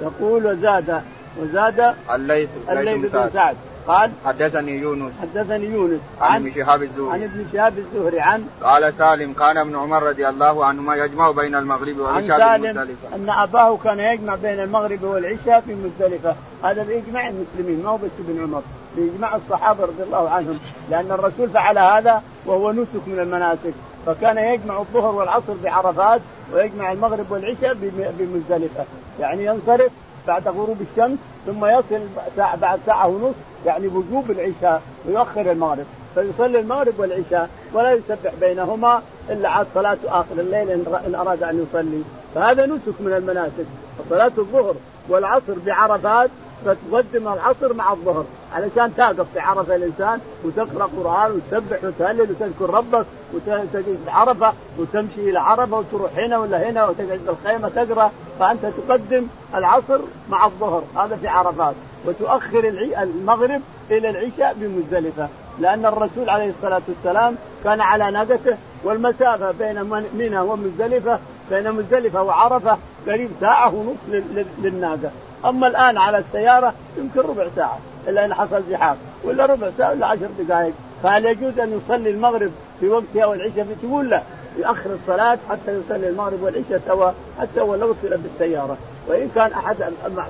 يقول وزاد وزاد الليث الليث بن سعد قال حدثني يونس. حدثني يونس. عن ابن شهاب الزهري. عن ابن شهاب الزهري عن قال سالم كان ابن عمر رضي الله عنهما يجمع بين المغرب والعشاء عن سالم أن أباه كان يجمع بين المغرب والعشاء في مزدلفة. هذا بإجماع المسلمين ما هو بس ابن عمر. بإجماع الصحابة رضي الله عنهم. لأن الرسول فعل هذا وهو نسك من المناسك. فكان يجمع الظهر والعصر بعرفات ويجمع المغرب والعشاء بمزدلفة. يعني ينصرف بعد غروب الشمس ثم يصل ساعة بعد ساعة ونصف يعني وجوب العشاء ويؤخر المغرب. فيصلي المغرب والعشاء ولا يسبح بينهما إلا عاد صلاة آخر الليل إن أراد أن يصلي. فهذا نسك من المناسك. فصلاة الظهر والعصر بعرفات فتقدم العصر مع الظهر. علشان تقف في عرفة الإنسان وتقرأ قرآن وتسبح وتهلل وتذكر ربك وتجلس بعرفه وتمشي إلى عرفة وتروح هنا ولا هنا وتقعد بالخيمة تقرأ. فأنت تقدم العصر مع الظهر. هذا في عرفات. وتؤخر المغرب إلى العشاء بمزدلفة لأن الرسول عليه الصلاة والسلام كان على ناقته والمسافة بين منى ومزدلفة بين مزدلفة وعرفة قريب ساعة ونصف للناقة. أما الآن على السيارة يمكن ربع ساعة إلا إن حصل زحام ولا ربع ساعة ولا عشر دقائق. فهل يجوز أن يصلي المغرب في وقتها والعشاء تقول لا يؤخر الصلاة حتى يصلي المغرب والعشاء سوا حتى ولو وصل بالسيارة. وإن كان أحد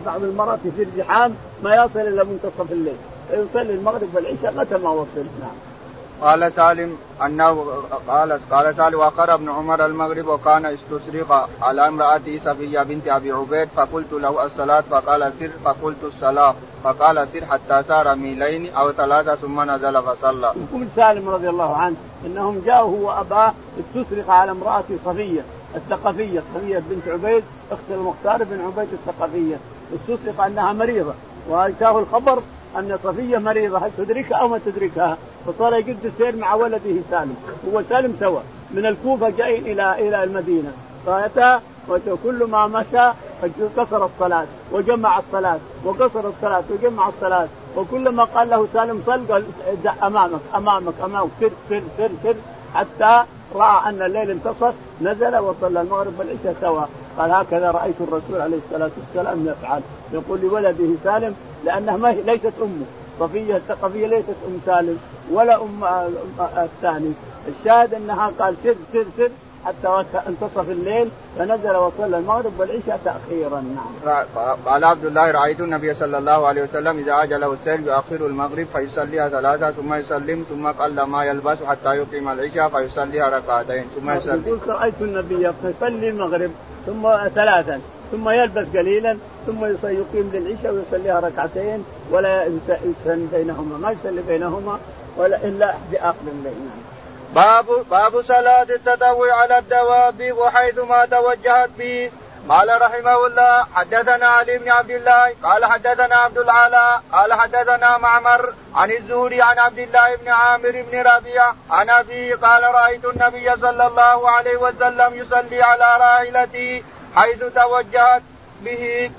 بعض المرات في الزحام ما يصل إلى منتصف الليل. فيصلي المغرب والعشاء متى ما وصل. نعم. قال سالم أنه قال قال سالم وقرا ابن عمر المغرب وكان استسرق على امرأته صفية بنت أبي عبيد فقلت له الصلاة فقال سر فقلت الصلاة فقال سر حتى سار ميلين أو ثلاثة ثم نزل فصلى. يقول سالم رضي الله عنه إنهم جاءوا هو وأباه استسرق على امرأته صفية. الثقفية صفية بنت عبيد اخت المختار بن عبيد الثقفية استسرق أنها مريضة واتاه الخبر أن صفية مريضة. هل تدركها أو ما تدركها؟ فصار يقد السير مع ولده سالم. هو سالم سوى من الكوفة جاي إلى إلى المدينة. فأتى وكل ما مشى قصر الصلاة وجمع الصلاة وقصر الصلاة وجمع الصلاة. وكلما قال له سالم صل قال أمامك أمامك أمامك سر سر سر سر. حتى رأى أن الليل انتصف نزل وصلى المغرب والعشاء سوا. قال هكذا رأيت الرسول عليه الصلاة والسلام يفعل. يقول لولده سالم لانها ما ليست أمه. صفيه الثقفيه ليست أم سالم ولا أم الثاني. الشاهد أنها قال سر سر سر. حتى انتصف الليل فنزل وصلى المغرب والعشاء تاخيرا نعم. قال عبد الله رأيت النبي صلى الله عليه وسلم إذا اجله السير يؤخر المغرب فيصليها ثلاثة ثم يسلم ثم قل ما يلبس حتى يقيم العشاء فيصليها ركعتين ثم يسلم. يقول رأيت النبي يصلي المغرب ثم ثلاثا ثم يلبس قليلا ثم يقيم للعشاء ويصليها ركعتين ولا يسلم بينهما ما يصلي بينهما ولا إلا باخر الليل نعم. باب باب صلاة التطوع على الدواب وحيث ما توجهت به. قال رحمه الله حدثنا علي بن عبد الله قال حدثنا عبد العلاء قال حدثنا معمر عن الزهري عن عبد الله بن عامر بن ربيعه عن ابيه قال رأيت النبي صلى الله عليه وسلم يصلي على راحلته حيث توجهت به.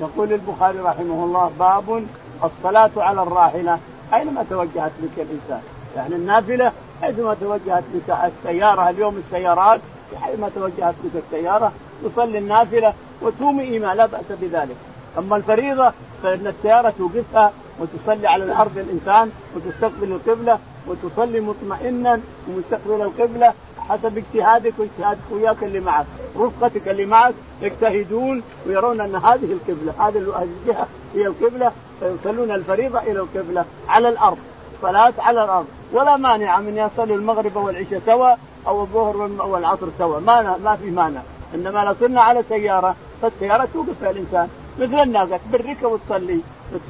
يقول البخاري رحمه الله باب الصلاة على الراحلة. أينما توجهت بك الإنسان؟ يعني النافلة حيثما توجهت بك السيارة اليوم السيارات؟ حيثما توجهت بك السيارة تصلي النافلة وتومئ ما لا بأس بذلك. أما الفريضة فإن السيارة توقفها وتصلي على الأرض الإنسان وتستقبل القبلة وتصلي مطمئنا ومستقبل القبلة حسب اجتهادك واجتهاد اخوياك اللي معك، رفقتك اللي معك يجتهدون ويرون أن هذه القبلة، هذه الجهة هي القبلة فيصلون الفريضة إلى القبلة على الأرض، صلاة على الأرض. ولا مانع من يصلوا المغرب والعشاء سوا أو الظهر والعصر سوا. ما ما في مانع. إنما لو صرنا على سيارة فالسيارة توقف الإنسان. مثل الناقة تبرك وتصلي.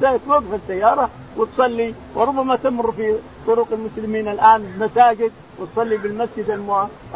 توقف السيارة وتصلي. وربما تمر في طرق المسلمين الآن مساجد وتصلي بالمسجد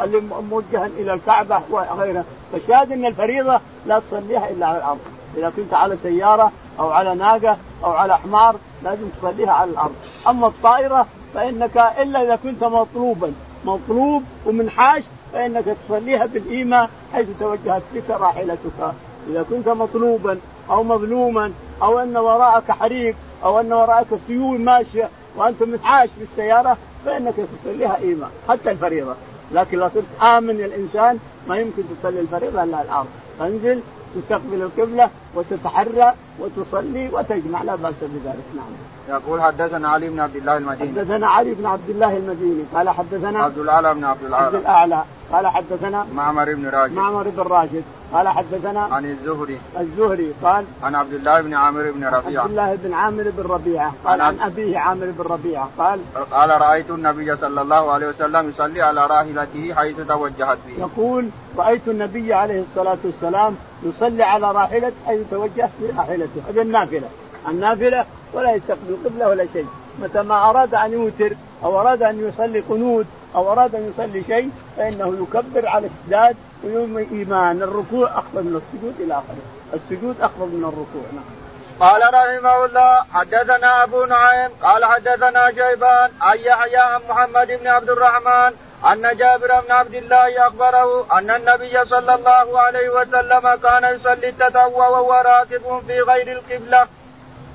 اللي موجها إلى الكعبة وغيرها فالشاهد أن الفريضة لا تصليها إلا على الأرض. إذا كنت على سيارة أو على ناقة أو على حمار لازم تصليها على الأرض. أما الطائرة فإنك إلا إذا كنت مطلوبا. مطلوب ومنحاش فإنك تصليها بالايمان حيث توجهت بك راحلتك. إذا كنت مطلوبا أو مظلوما أو أن وراءك حريق أو أن وراءك سيول ماشية وأنت منحاش بالسياره فإنك تصليها ايمان حتى الفريضة. لكن لو صرت آمن الإنسان ما يمكن تصلي الفريضة إلا الأرض انزل تستقبل القبلة وتتحرى وتصلي وتجمع لا بأس بذلك. نعم. يقول حدثنا علي بن عبد الله المديني. حدثنا علي بن عبد الله المديني. قال حدثنا عبد الأعلى بن عبد الأعلى. عبد الأعلى. قال حدثنا معمر بن راشد معمر بن راشد قال حدثنا عن الزهري. الزهري. قال عن عبد الله بن عامر بن ربيعة. عبد الله بن عامر بن ربيعة. قال عن, عن أبيه عامر بن ربيعة. قال قال رأيت النبي صلى الله عليه وسلم يصلي على راحلته حيث توجهت به. يقول رأيت النبي عليه الصلاة والسلام يصلي على راحلته حيث توجهت براحلته هذه النافلة. النافلة ولا يستقبل قبلة ولا شيء. متى ما أراد أن يوتر أو أراد أن يصلي قنوت أو أراد أن يصلي شيء فإنه يكبر على السجاد ويوم إيمان. الركوع افضل من السجود إلى آخره. السجود افضل من الركوع. نعم. قال رحمه الله حدثنا أبو نعيم قال حدثنا شيبان عن يحيى عن محمد بن عبد الرحمن أن جابر بن عبد الله أخبره أن النبي صلى الله عليه وسلم كان يصلي التطوع وهو راكب في غير القبلة.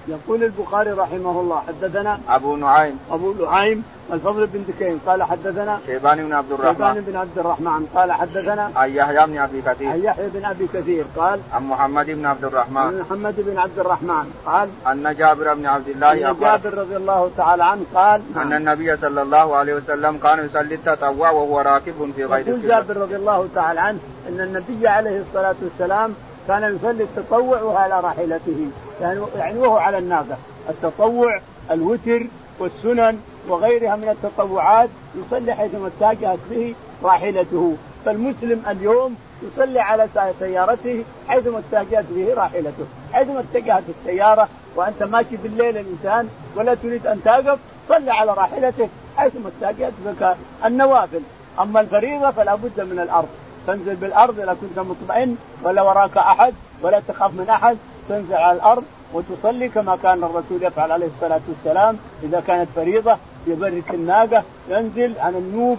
يقول البخاري رحمه الله حدثنا أبو نعيم. أبو نعيم الفضل بن دكين قال حدثنا شيبان بن عبد الرحمن. شيبان بن عبد الرحمن قال حدثنا عن يحيى بن أبي كثير. عن يحيى بن أبي كثير قال عن محمد بن عبد الرحمن. عن محمد بن عبد الرحمن قال أن جابر بن عبد الله أن جابر رضي الله تعالى عنه قال أن النبي صلى الله عليه وسلم كان يصلي التطوع وهو راكب في غير يقول جابر رضي الله تعالى عنه أن النبي عليه الصلاة والسلام كان يصلي التطوع على راحلته يعني يعني وهو على الناقه التطوع الوتر والسنن وغيرها من التطوعات يصلي حيثما اتجهت به راحلته. فالمسلم اليوم يصلي على سيارته حيثما اتجهت به راحلته. حيثما اتجهت السيارة وأنت ماشي بالليل الإنسان ولا تريد أن تقف صلي على راحلتك حيثما اتجهت بك النوافل. أما الفريضة فلا بد من الأرض. تنزل بالأرض إذا كنت مطمئن ولا وراك أحد ولا تخاف من أحد. تنزل على الأرض وتصلي كما كان الرسول يفعل عليه الصلاة والسلام. إذا كانت فريضة يبرك الناقة ينزل عن النوب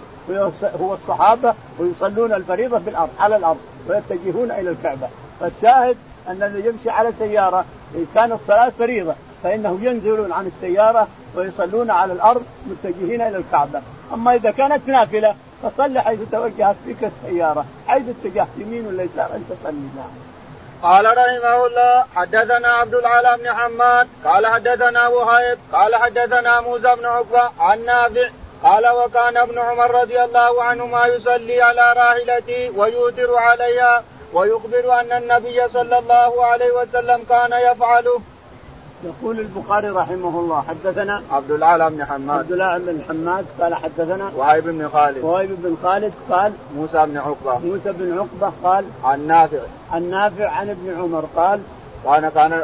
هو الصحابة ويصلون الفريضة في الأرض على الأرض ويتجهون إلى الكعبة. فالشاهد ان الذي يمشي على سيارة ان كانت الصلاة فريضة فإنهم ينزلون عن السيارة ويصلون على الأرض متجهين إلى الكعبة، أما إذا كانت نافلة فصل حيث توجهت بك السيارة حيث اتجهت يمين ولا يسار أنت صلي نعم. قال رحمه الله حدثنا عبد العالى بن حماد قال حدثنا وهيب قال حدثنا موسى بن عقبة عن نافع قال وكان ابن عمر رضي الله عنهما يصلي على راحلته ويوتر عليها ويخبر أن النبي صلى الله عليه وسلم كان يفعله. يقول البخاري رحمه الله حدثنا عبد الأعلى بن حماد. عبد الأعلى بن حماد قال حدثنا وهيب بن خالد. وهيب بن خالد قال موسى بن عقبة. موسى بن عقبة قال عن نافع. عن نافع عن ابن عمر قال كان كان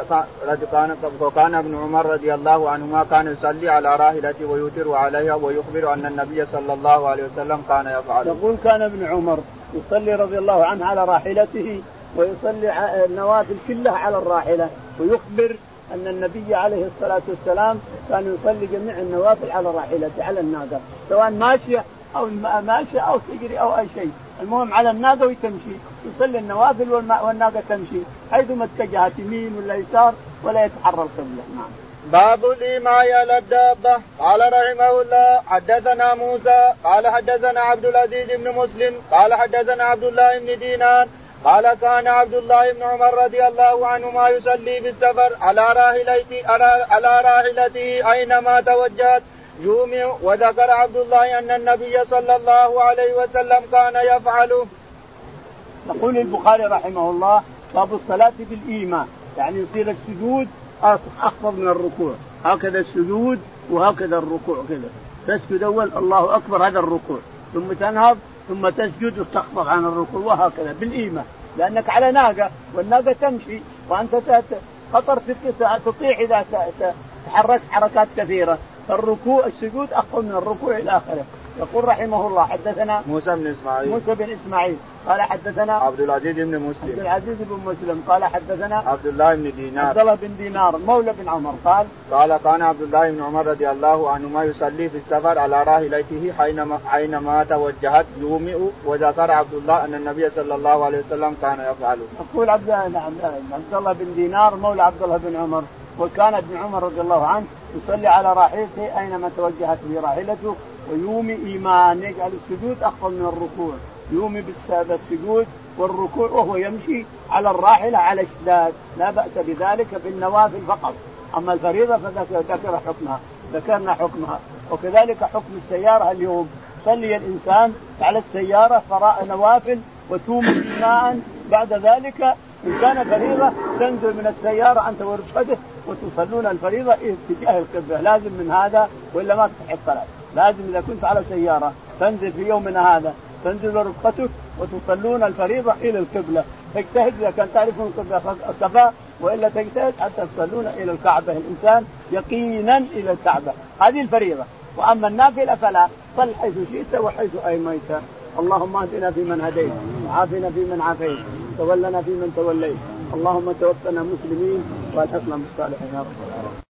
كان وكان ابن عمر رضي الله عنهما كان يصلي على راحلته ويوتر عليها ويخبر أن النبي صلى الله عليه وسلم كان يفعل. يقول كان ابن عمر يصلي رضي الله عنه على راحلته ويصلي النوافل كلها على الراحلة ويخبر أن النبي عليه الصلاة والسلام كان يصلي جميع النوافل على راحلته على الناقة. سواء ماشيه أو ماشيه أو تجري أو أي شيء. المهم على الناقة وتمشي. يصلي النوافل والناقة تمشي. حيثما اتجهت يمين ولا يسار ولا يتحرى القبلة. نعم. باب الإيماء على الدابة. قال رحمه الله حدثنا موسى قال حدثنا عبد العزيز بن مسلم قال حدثنا عبد الله بن دينار قال كان عبد الله بن عمر رضي الله عنهما يصلي في السفر على راحلته على, راحلته اينما توجهت. يومئ وذكر عبد الله أن النبي صلى الله عليه وسلم كان يفعله. يقول البخاري رحمه الله باب الصلاة بالإيمان. يعني يصير السجود أخفض من الركوع. هكذا السجود وهكذا الركوع كذا. تسجد أول الله أكبر هذا الركوع. ثم تنهض ثم تسجد وتخفض عن الركوع وهكذا بالإيمان. لأنك على ناقة والناقة تمشي وأنت خطر تطيح إذا تحركت حركات كثيرة. الركوع السجود أخفض من الركوع إلى آخره. يقول رحمه الله حدثنا موسى بن إسماعيل. موسى بن إسماعيل. قال حدثنا عبد العزيز بن مسلم. عبد العزيز بن مسلم. قال حدثنا عبد الله بن دينار. عبد الله بن دينار مولى بن عمر. قال قال كان عبد الله بن عمر رضي الله عنهما يصلي في السفر على راحلته حينما حينما توجهت يومئ وذكر عبد الله أن النبي صلى الله عليه وسلم كان يفعله. يقول عبد نعم عبد الله بن دينار مولى عبد الله بن عمر. وكان ابن عمر رضي الله عنه يصلي على راحلته أينما توجهت به راحلته ويومي ايمان يجعل السجود أفضل من الركوع. يومي بالسجود والركوع وهو يمشي على الراحلة على اشداد لا بأس بذلك في النوافل فقط. أما الفريضة فذكر حكمها ذكرنا حكمها. وكذلك حكم السيارة اليوم. صلي الإنسان على السيارة فراء نوافل وتومي ايمان بعد ذلك إن كان فريضة تنزل من السيارة أنت ورفقته وتصلون الفريضة اتجاه القبلة. لازم من هذا وإلا ما تصح الصلاه لازم إذا كنت على سيارة تنزل في يومنا هذا تنزل رفقتك وتصلون الفريضه إلى القبلة. تجتهد إذا كان تعرفون الصفا وإلا تجتهد حتى تصلون إلى الكعبة. الإنسان يقينا إلى الكعبة. هذه الفريضة. وأما النافلة فلا. صل حيث شئت وحيث أيميت. اللهم اهدنا فيمن هديت وعافنا فيمن عافيت تولنا فيمن توليت. اللهم توفنا مسلمين والحقنا بالصالحين يا رب العالمين.